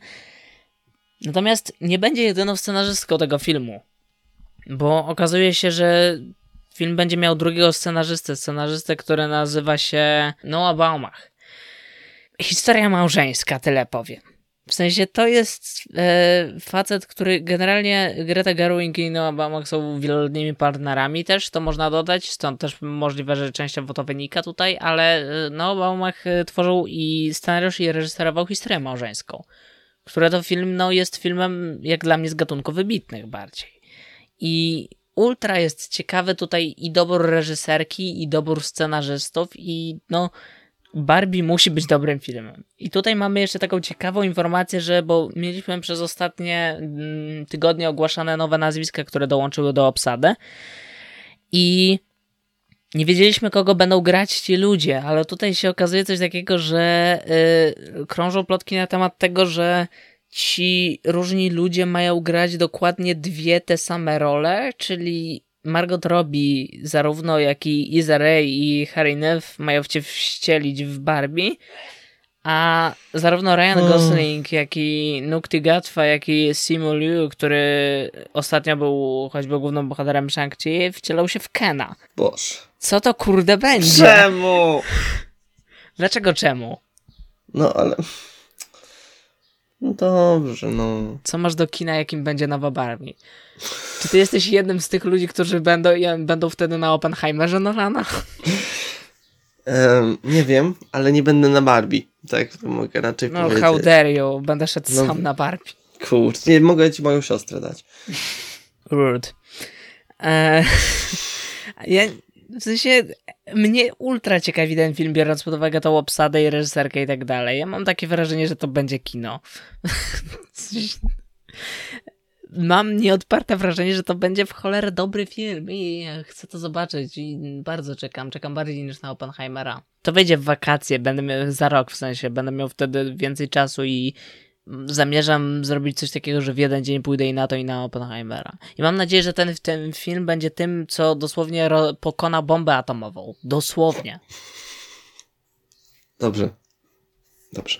Natomiast nie będzie jedyną scenarzystką tego filmu, bo okazuje się, że film będzie miał drugiego scenarzystę, scenarzystę, który nazywa się Noah Baumach. Historia małżeńska, tyle powiem. W sensie to jest e, facet, który generalnie Greta Gerwig i Noah Baumbach są wieloletnimi partnerami też, to można dodać, stąd też możliwe, że częściowo to wynika tutaj, ale e, Noah Baumbach e, tworzył i scenariusz i reżyserował historię małżeńską, która to film no, jest filmem jak dla mnie z gatunku wybitnych bardziej. I ultra jest ciekawy tutaj i dobór reżyserki, i dobór scenarzystów, i no Barbie musi być dobrym filmem. I tutaj mamy jeszcze taką ciekawą informację, że bo mieliśmy przez ostatnie mm, tygodnie ogłaszane nowe nazwiska, które dołączyły do obsady i nie wiedzieliśmy, kogo będą grać ci ludzie, ale tutaj się okazuje coś takiego, że yy, krążą plotki na temat tego, że ci różni ludzie mają grać dokładnie dwie te same role, czyli Margot Robbie, zarówno jak i Issa Rae i Harry Neff mają cię wścielić w Barbie, a zarówno Ryan Gosling, jak i Nukti Gatwa, jak i Simu Liu, który ostatnio był choćby głównym bohaterem Shang-Chi, wcielał się w Kena. Boże. Co to kurde będzie? Czemu? Dlaczego czemu? No ale... No dobrze, no. Co masz do kina, jakim będzie nowa Barbie? Czy ty jesteś jednym z tych ludzi, którzy będą, będą wtedy na Oppenheimerze Nolana? Um, nie wiem, ale nie będę na Barbie. Tak, to mogę raczej no, powiedzieć. No how dare you, będę szedł no, sam na Barbie. Kurczę, nie, mogę ci moją siostrę dać. Rude. Eee, ja, w sensie, mnie ultra ciekawi ten film, biorąc pod uwagę tą obsadę i reżyserkę i tak dalej. Ja mam takie wrażenie, że to będzie kino. mam nieodparte wrażenie, że to będzie w cholerę dobry film i chcę to zobaczyć i bardzo czekam. Czekam bardziej niż na Oppenheimera. To wejdzie w wakacje, będę miał za rok w sensie, będę miał wtedy więcej czasu i zamierzam zrobić coś takiego, że w jeden dzień pójdę i na to i na Oppenheimera. I mam nadzieję, że ten, ten film będzie tym, co dosłownie pokona bombę atomową. Dosłownie. Dobrze. Dobrze.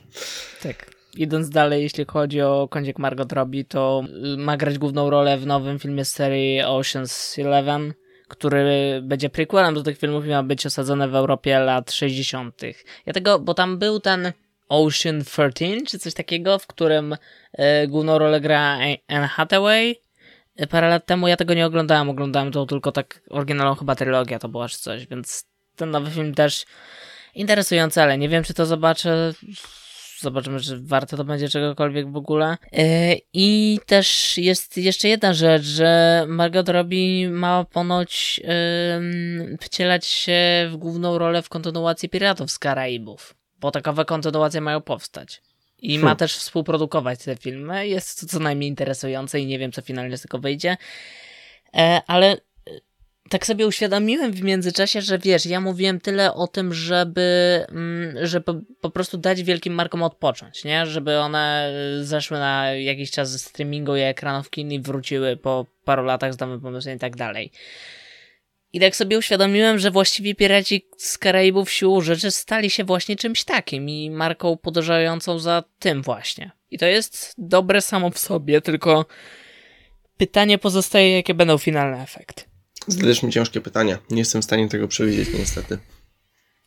Tak. Idąc dalej, jeśli chodzi o kącik Margot Robbie, to ma grać główną rolę w nowym filmie z serii Ocean's Eleven, który będzie prequelem do tych filmów i ma być osadzony w Europie lat 60. Ja tego, bo tam był ten Ocean 13, czy coś takiego, w którym y, główną rolę gra Anne Hathaway. E, parę lat temu ja tego nie oglądałem, oglądałem to tylko tak oryginalną chyba trylogia to była czy coś, więc ten nowy film też interesujący, ale nie wiem czy to zobaczę. Zobaczymy, czy warto to będzie czegokolwiek w ogóle. E, I też jest jeszcze jedna rzecz, że Margot Robbie ma ponoć wcielać się w główną rolę w kontynuacji Piratów z Karaibów bo takowe kontynuacje mają powstać. I hmm. ma też współprodukować te filmy. Jest to co najmniej interesujące i nie wiem, co finalnie z tego wyjdzie. E, ale e, tak sobie uświadomiłem w międzyczasie, że wiesz, ja mówiłem tyle o tym, żeby, mm, żeby po, po prostu dać wielkim markom odpocząć, nie? Żeby one zeszły na jakiś czas ze streamingu i ekranów kin i wróciły po paru latach z nowym pomysłem i tak dalej. I tak sobie uświadomiłem, że właściwie piraci z Karaibów siłą rzeczy stali się właśnie czymś takim i marką podążającą za tym właśnie. I to jest dobre samo w sobie, tylko pytanie pozostaje, jakie będą finalne efekty. Zadajesz mi ciężkie pytania. Nie jestem w stanie tego przewidzieć, niestety.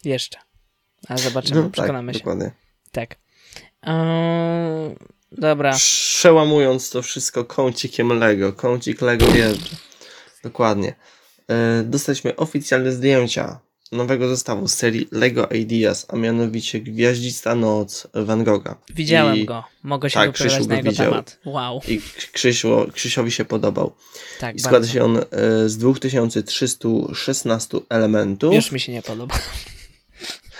Jeszcze. Ale zobaczymy, no, przekonamy tak, się. Dokładnie. Tak. Eee, dobra. Przełamując to wszystko kącikiem Lego. Kącik Lego jeżdżę. Dokładnie. E, dostaliśmy oficjalne zdjęcia nowego zestawu z serii LEGO Ideas, a mianowicie Gwiaździsta Noc Van Gogha. Widziałem I... go, mogę się tak, wypowiadać na jego widział. temat. Wow. I Krzysiu, Krzysiowi się podobał. Tak, I składa się on e, z 2316 elementów. Już mi się nie podoba.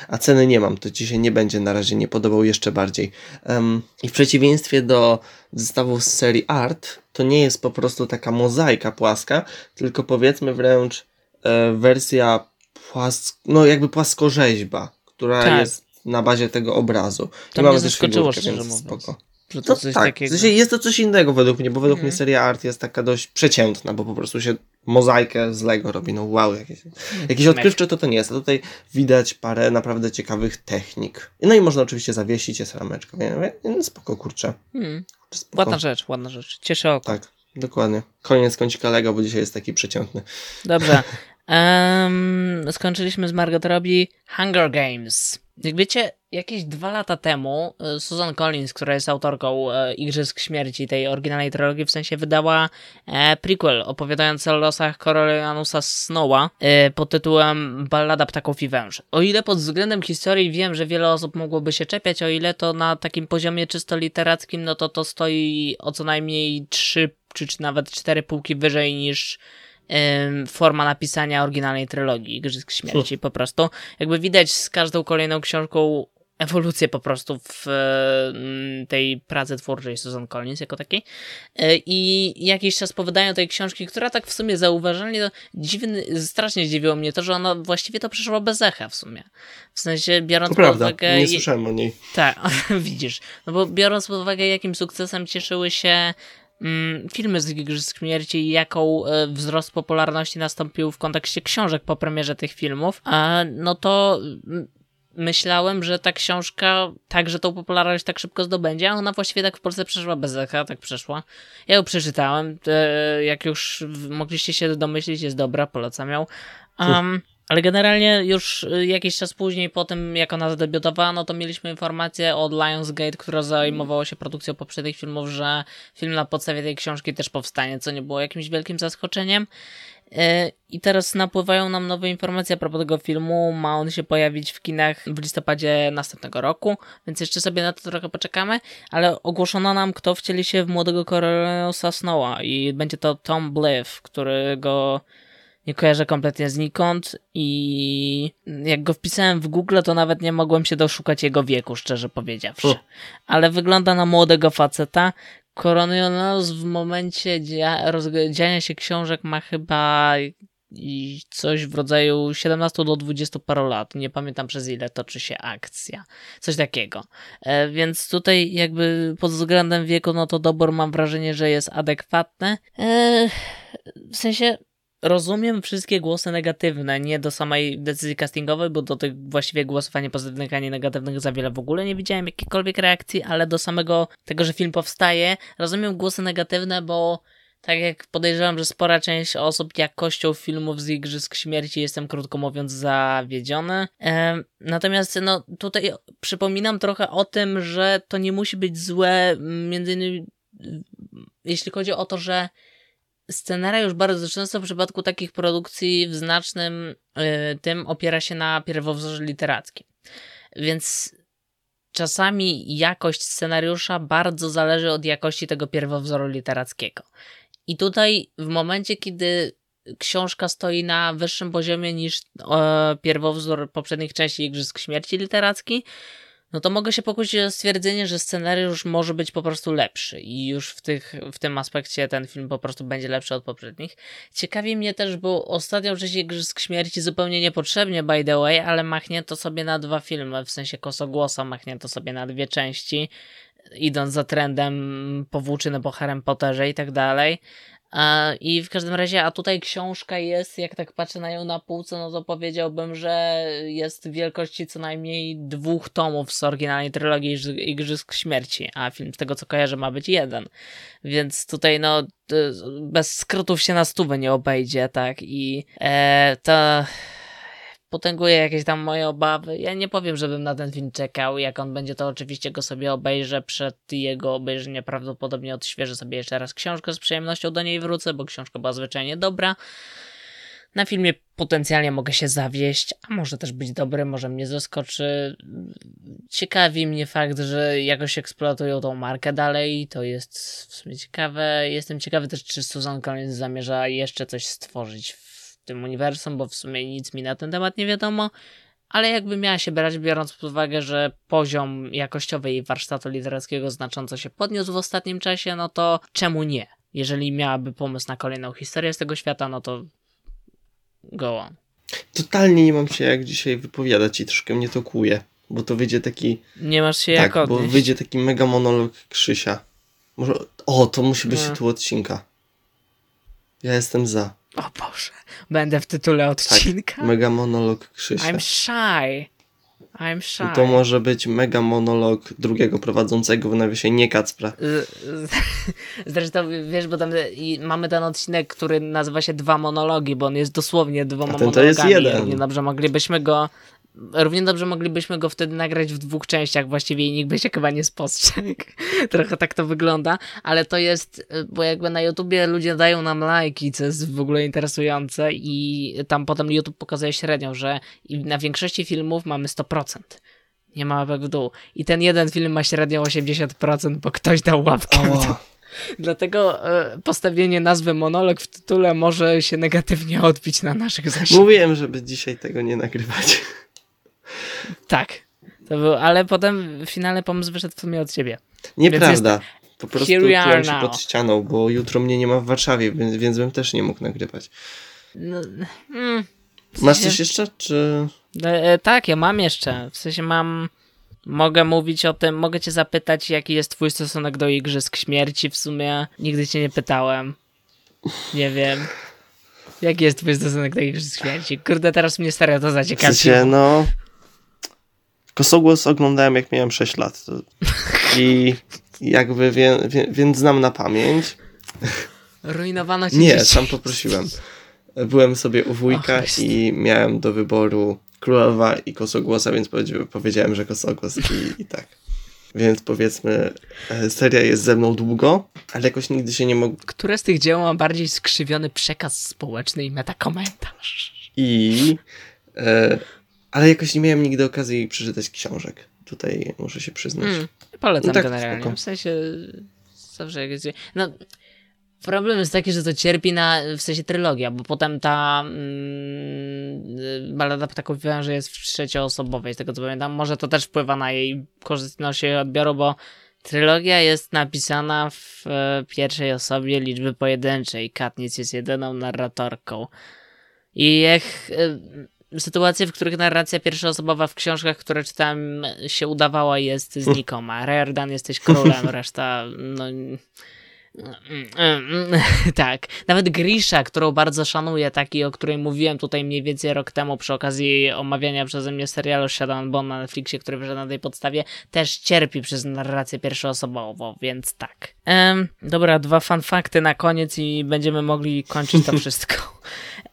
A ceny nie mam, to ci się nie będzie na razie nie podobał jeszcze bardziej. Um, I w przeciwieństwie do zestawów z serii Art, to nie jest po prostu taka mozaika płaska, tylko powiedzmy wręcz e, wersja płask, no jakby płaskorzeźba, która tak. jest na bazie tego obrazu. To zaskoczyło, szczerze mówiąc. Spoko. Że to, to coś tak, takiego... w sensie jest to coś innego według mnie, bo według mnie seria art jest taka dość przeciętna, bo po prostu się mozaikę z Lego robi, no wow, jakieś, jakieś odkrywcze to to nie jest, a tutaj widać parę naprawdę ciekawych technik. No i można oczywiście zawiesić, jest rameczka, więc spoko, kurczę. Hmm. Spoko. Ładna rzecz, ładna rzecz, cieszę oko. Tak, dokładnie. Koniec kącika Lego, bo dzisiaj jest taki przeciętny. Dobrze. Um, skończyliśmy z Margot Robbie Hunger Games. Jak wiecie, jakieś dwa lata temu e, Susan Collins, która jest autorką e, Igrzysk Śmierci, tej oryginalnej trilogii, w sensie wydała e, prequel opowiadający o losach Coriolanus'a Snowa e, pod tytułem Ballada Ptaków i Węży. O ile pod względem historii wiem, że wiele osób mogłoby się czepiać, o ile to na takim poziomie czysto literackim, no to to stoi o co najmniej trzy czy, czy nawet cztery półki wyżej niż forma napisania oryginalnej trylogii Igrzysk Śmierci. Po prostu jakby widać z każdą kolejną książką ewolucję po prostu w mm, tej pracy twórczej Susan Collins jako takiej. E, I jakiś czas po wydaniu tej książki, która tak w sumie zauważalnie, dziwny, strasznie zdziwiło mnie to, że ona właściwie to przeszła bez echa w sumie. W sensie biorąc to pod prawda, uwagę... nie słyszałem o niej. Tak, widzisz. No bo biorąc pod uwagę jakim sukcesem cieszyły się mm, filmy z Igrzysk Śmierci i jaką e, wzrost popularności nastąpił w kontekście książek po premierze tych filmów, a, no to mm, myślałem, że ta książka także tą popularność tak szybko zdobędzie, a ona właściwie tak w Polsce przeszła bez echa, tak przeszła. Ja ją przeczytałem, e, jak już mogliście się domyślić, jest dobra, polecam ją. Um, ale generalnie już y, jakiś czas później, po tym jak ona zadebiutowała, no to mieliśmy informację od Lionsgate, która zajmowała się produkcją poprzednich filmów, że film na podstawie tej książki też powstanie, co nie było jakimś wielkim zaskoczeniem. Y, I teraz napływają nam nowe informacje a propos tego filmu. Ma on się pojawić w kinach w listopadzie następnego roku, więc jeszcze sobie na to trochę poczekamy. Ale ogłoszono nam, kto wcieli się w młodego Coriolansa Snowa i będzie to Tom Bliff, którego nie kojarzę kompletnie znikąd i jak go wpisałem w Google, to nawet nie mogłem się doszukać jego wieku, szczerze powiedziawszy. Ale wygląda na młodego faceta. Coriolanus w momencie dzia dziania się książek ma chyba coś w rodzaju 17 do 20 paru lat. Nie pamiętam przez ile toczy się akcja. Coś takiego. E, więc tutaj jakby pod względem wieku, no to dobór mam wrażenie, że jest adekwatny. E, w sensie rozumiem wszystkie głosy negatywne, nie do samej decyzji castingowej, bo do tych właściwie głosowania pozytywnych, a nie negatywnych za wiele w ogóle nie widziałem jakiejkolwiek reakcji, ale do samego tego, że film powstaje, rozumiem głosy negatywne, bo tak jak podejrzewam, że spora część osób jakością filmów z Igrzysk Śmierci jestem krótko mówiąc zawiedziony. E, natomiast no tutaj przypominam trochę o tym, że to nie musi być złe, między innymi jeśli chodzi o to, że scenariusz bardzo często w przypadku takich produkcji w znacznym y, tym opiera się na pierwowzorze literackim. Więc czasami jakość scenariusza bardzo zależy od jakości tego pierwowzoru literackiego. I tutaj w momencie, kiedy książka stoi na wyższym poziomie niż e, pierwowzór poprzednich części Igrzysk Śmierci literacki, no to mogę się pokusić o stwierdzenie, że scenariusz może być po prostu lepszy i już w, tych, w tym aspekcie ten film po prostu będzie lepszy od poprzednich. Ciekawi mnie też, bo ostatnio część Igrzysk Śmierci zupełnie niepotrzebnie, by the way, ale machnięto sobie na dwa filmy, w sensie kosogłosa machnięto sobie na dwie części, idąc za trendem powłóczyny po Harry Potterze i tak dalej. I w każdym razie, a tutaj książka jest, jak tak patrzę na ją na półce, no to powiedziałbym, że jest wielkości co najmniej dwóch tomów z oryginalnej trylogii Igrzysk Śmierci, a film z tego co kojarzę ma być jeden. Więc tutaj no bez skrótów się na stówę nie obejdzie, tak? I e, to potęguje jakieś tam moje obawy. Ja nie powiem, żebym na ten film czekał. Jak on będzie, to oczywiście go sobie obejrzę. Przed jego obejrzeniem prawdopodobnie odświeżę sobie jeszcze raz książkę. Z przyjemnością do niej wrócę, bo książka była zwyczajnie dobra. Na filmie potencjalnie mogę się zawieść, a może też być dobry, może mnie zaskoczy. Ciekawi mnie fakt, że jakoś eksploatują tą markę dalej, to jest w sumie ciekawe. Jestem ciekawy też, czy Susan Collins zamierza jeszcze coś stworzyć w tym uniwersum, bo w sumie nic mi na ten temat nie wiadomo. ale jakby miała się brać, biorąc pod uwagę, że poziom jakościowy jej warsztatu literackiego znacząco się podniósł w ostatnim czasie, no to czemu nie? Jeżeli miałaby pomysł na kolejną historię z tego świata, no to go on. Totalnie nie mam się jak dzisiaj wypowiadać i troszkę mnie to kłuje, bo to wyjdzie taki... Nie masz się tak, jak bo odnieść. wyjdzie taki mega monolog Krzysia. Może... O, to musi być No. tytuł odcinka. Ja jestem za. O Boże, będę w tytule odcinka. Mega monolog Krzysia. I'm shy. I'm shy. I to może być mega monolog drugiego prowadzącego w nawiasie, nie Kacpra. Z- z- Zresztą wiesz, bo tam i mamy ten odcinek, który nazywa się Dwa monologi, bo on jest dosłownie dwoma A ten to monologami. jest jeden. Równie dobrze moglibyśmy go. Równie dobrze moglibyśmy go wtedy nagrać w dwóch częściach właściwie i nikt by się chyba nie spostrzegł. Trochę tak to wygląda, ale to jest, bo jakby na YouTubie ludzie dają nam lajki, co jest w ogóle interesujące i tam potem YouTube pokazuje średnią, że na większości filmów mamy 100%. Nie ma łapek w dół. I ten jeden film ma średnią 80%, bo ktoś dał łapkę w dół. Dlatego e, postawienie nazwy monolog w tytule może się negatywnie odbić na naszych zasięgach. Mówiłem, żeby dzisiaj tego nie nagrywać. Tak. To był, ale potem w finale pomysł wyszedł w sumie od ciebie. Nieprawda. Po prostu czułem się pod ścianą, bo jutro mnie nie ma w Warszawie, więc, więc bym też nie mógł nagrywać. No, mm, w Masz coś jeszcze, czy... E, e, tak, ja mam jeszcze. W sensie mam. Mogę mówić o tym, mogę cię zapytać, jaki jest twój stosunek do Igrzysk Śmierci w sumie. Nigdy cię nie pytałem. Nie wiem. Jaki jest twój stosunek do Igrzysk Śmierci? Kurde, teraz mnie serio to W zaciekawiło. sensie, no... Kosogłos oglądałem jak miałem 6 lat. I jakby, wie, wie, więc znam na pamięć. Ruinowano ci Nie, sam poprosiłem. Byłem sobie u wujka i miałem do wyboru królowa i kosogłosa, więc powiedzi- powiedziałem, że kosogłos i, i tak. Więc powiedzmy, e, seria jest ze mną długo, ale jakoś nigdy się nie mogę. Które z tych dzieł ma bardziej skrzywiony przekaz społeczny i metakomentarz? I. E, ale jakoś nie miałem nigdy okazji przeczytać książek. Tutaj muszę się przyznać. Mm, polecam No tak, generalnie. spoko. W sensie zawsze jak jest... No, problem jest taki, że to cierpi na, w sensie trylogia, bo potem ta mm, balada ptaków węży jest w trzecioosobowej, z tego co pamiętam. Może to też wpływa na jej korzystność odbioru, bo trylogia jest napisana w e, pierwszej osobie liczby pojedynczej. Katniss jest jedyną narratorką. I jak e, sytuacje, w których narracja pierwszoosobowa w książkach, które czytałem, się udawała, jest znikoma. Riordan jesteś królem, reszta, no. Tak. Nawet Grisha, którą bardzo szanuję, taki, o której mówiłem tutaj mniej więcej rok temu przy okazji omawiania przeze mnie serialu Shadow Bone na Netflixie, który wyszedł na tej podstawie, też cierpi przez narrację pierwszoosobową, więc tak. Em, dobra, dwa fun fakty na koniec i będziemy mogli kończyć to wszystko.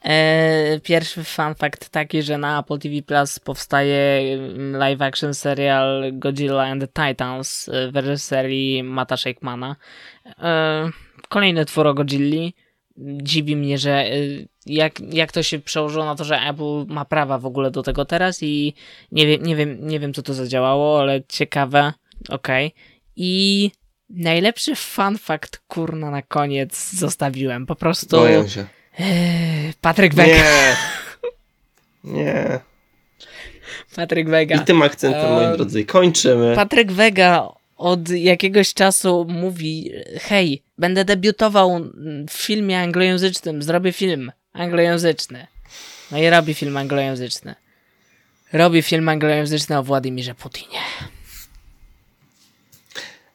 E, pierwszy fun fact taki, że na Apple TV Plus powstaje mm, live action serial Godzilla and the Titans e, w reżyserii Mata Shakemana. E, kolejny twór o Godzilli. Dziwi mnie, że jak, jak to się przełożyło na to, że Apple ma prawa w ogóle do tego teraz i nie wiem, nie wiem, nie wiem co to zadziałało, ale ciekawe. Okej. I najlepszy fun fact, kurna, na koniec zostawiłem. Po prostu Boję się. Eee, Patryk Wega. Nie! Nie. Patryk Wega. I tym akcentem, moi drodzy, kończymy. Patryk Wega od jakiegoś czasu mówi: Hej, będę debiutował w filmie anglojęzycznym, zrobię film anglojęzyczny. No i robi film anglojęzyczny. Robi film anglojęzyczny o Władimirze Putinie.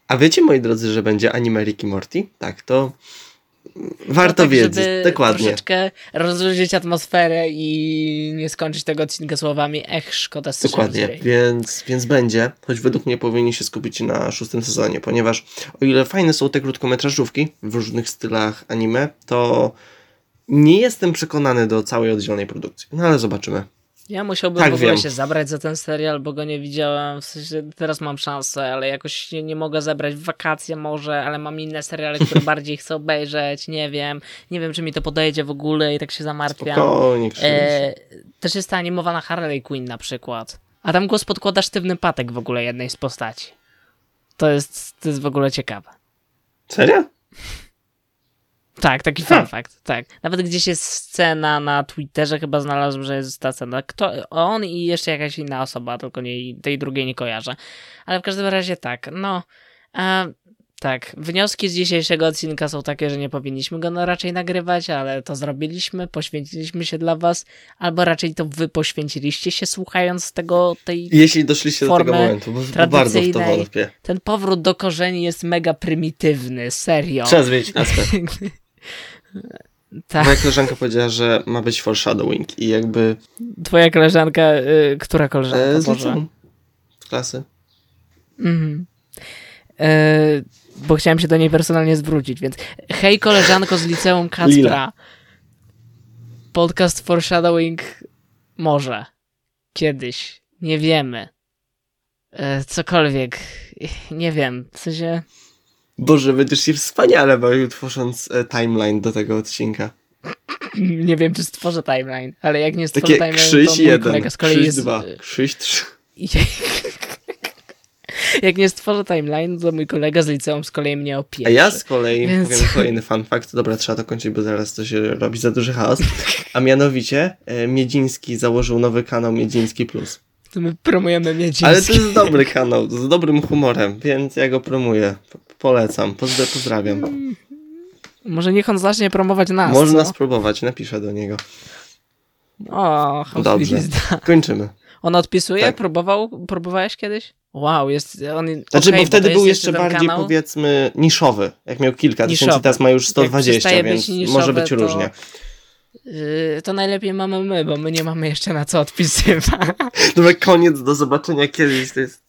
A wiecie, moi drodzy, że będzie anime Ricky Morty? Tak, to warto tak, wiedzieć. żeby Dokładnie. troszeczkę rozluźnić atmosferę i nie skończyć tego odcinka słowami ech, szkoda strzał Dokładnie, więc, więc będzie, choć według mnie powinni się skupić na szóstym sezonie, ponieważ o ile fajne są te krótkometrażówki w różnych stylach anime, to nie jestem przekonany do całej oddzielonej produkcji. No ale zobaczymy. Ja musiałbym Tak, w ogóle wiem. się zabrać za ten serial, bo go nie widziałem. W sensie teraz mam szansę, ale jakoś się nie mogę zabrać w wakacje może, ale mam inne seriale, które bardziej chcę obejrzeć. Nie wiem. Nie wiem, czy mi to podejdzie w ogóle i tak się zamartwiam. Spokojnie. E, też jest ta animowana Harley Quinn na przykład. A tam głos podkłada sztywny patek w ogóle jednej z postaci. To jest, to jest w ogóle ciekawe. Serio? Tak, taki fun fact, tak. Nawet gdzieś jest scena na Twitterze, chyba znalazłem, że jest ta scena. Kto, on i jeszcze jakaś inna osoba, tylko nie, tej drugiej nie kojarzę. Ale w każdym razie tak, no... E, tak, wnioski z dzisiejszego odcinka są takie, że nie powinniśmy go no raczej nagrywać, ale to zrobiliśmy, poświęciliśmy się dla was, albo raczej to wy poświęciliście się słuchając tego, tej Jeśli doszliście do tego momentu, bo, bo bardzo w to wątpię. Ten powrót do korzeni jest mega prymitywny, serio. Trzeba zmienić nazwę. tak. Moja koleżanka powiedziała, że ma być foreshadowing i jakby... Twoja koleżanka, y, która koleżanka? E, z klasy. Mhm. E, bo chciałem się do niej personalnie zwrócić, więc hej koleżanko z liceum Kacpra. Podcast foreshadowing może. Kiedyś. Nie wiemy. E, cokolwiek. Nie wiem. W sensie... Boże, będziesz się wspaniale bawił tworząc e, timeline do tego odcinka. Nie wiem, czy stworzę timeline, ale jak nie stworzę Takie timeline, krzyś to mój jeden, kolega z kolei krzyś jest... dwa, krzyś trzy. Jak nie stworzę timeline, to mój kolega z liceum z kolei mnie opieczy. A ja z kolei Więc... powiem kolejny fun fact. Dobra, trzeba to kończyć, bo zaraz to się robi za duży chaos. A mianowicie e, Miedziński założył nowy kanał Miedziński Plus. To my promujemy Miedziński. Ale to jest dobry kanał, z dobrym humorem, więc ja go promuję. Polecam, pozdrawiam. Może niech on zacznie promować nas. Można co? spróbować, napiszę do niego. O, Dobrze, kończymy. On odpisuje? Tak. Próbował? Próbowałeś kiedyś? Wow, jest on. Znaczy, okay, bo wtedy był jeszcze bardziej kanał? powiedzmy niszowy. Jak miał kilka niszowy. tysięcy, teraz ma już 120, więc niszowe, może być to, różnie. Yy, to najlepiej mamy my, bo my nie mamy jeszcze na co odpisywać. Dobra, koniec, do zobaczenia kiedyś. To jest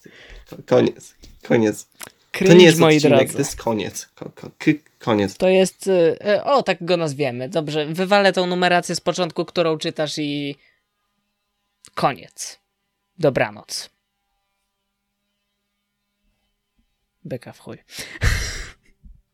koniec. Koniec. Cringe, to nie jest moi odcinek, drodzy. to jest koniec. Ko ko koniec. To jest. Yy, o, tak go nazwiemy. Dobrze, wywalę tą numerację z początku, którą czytasz i. Koniec. Dobranoc. Beka w chuj.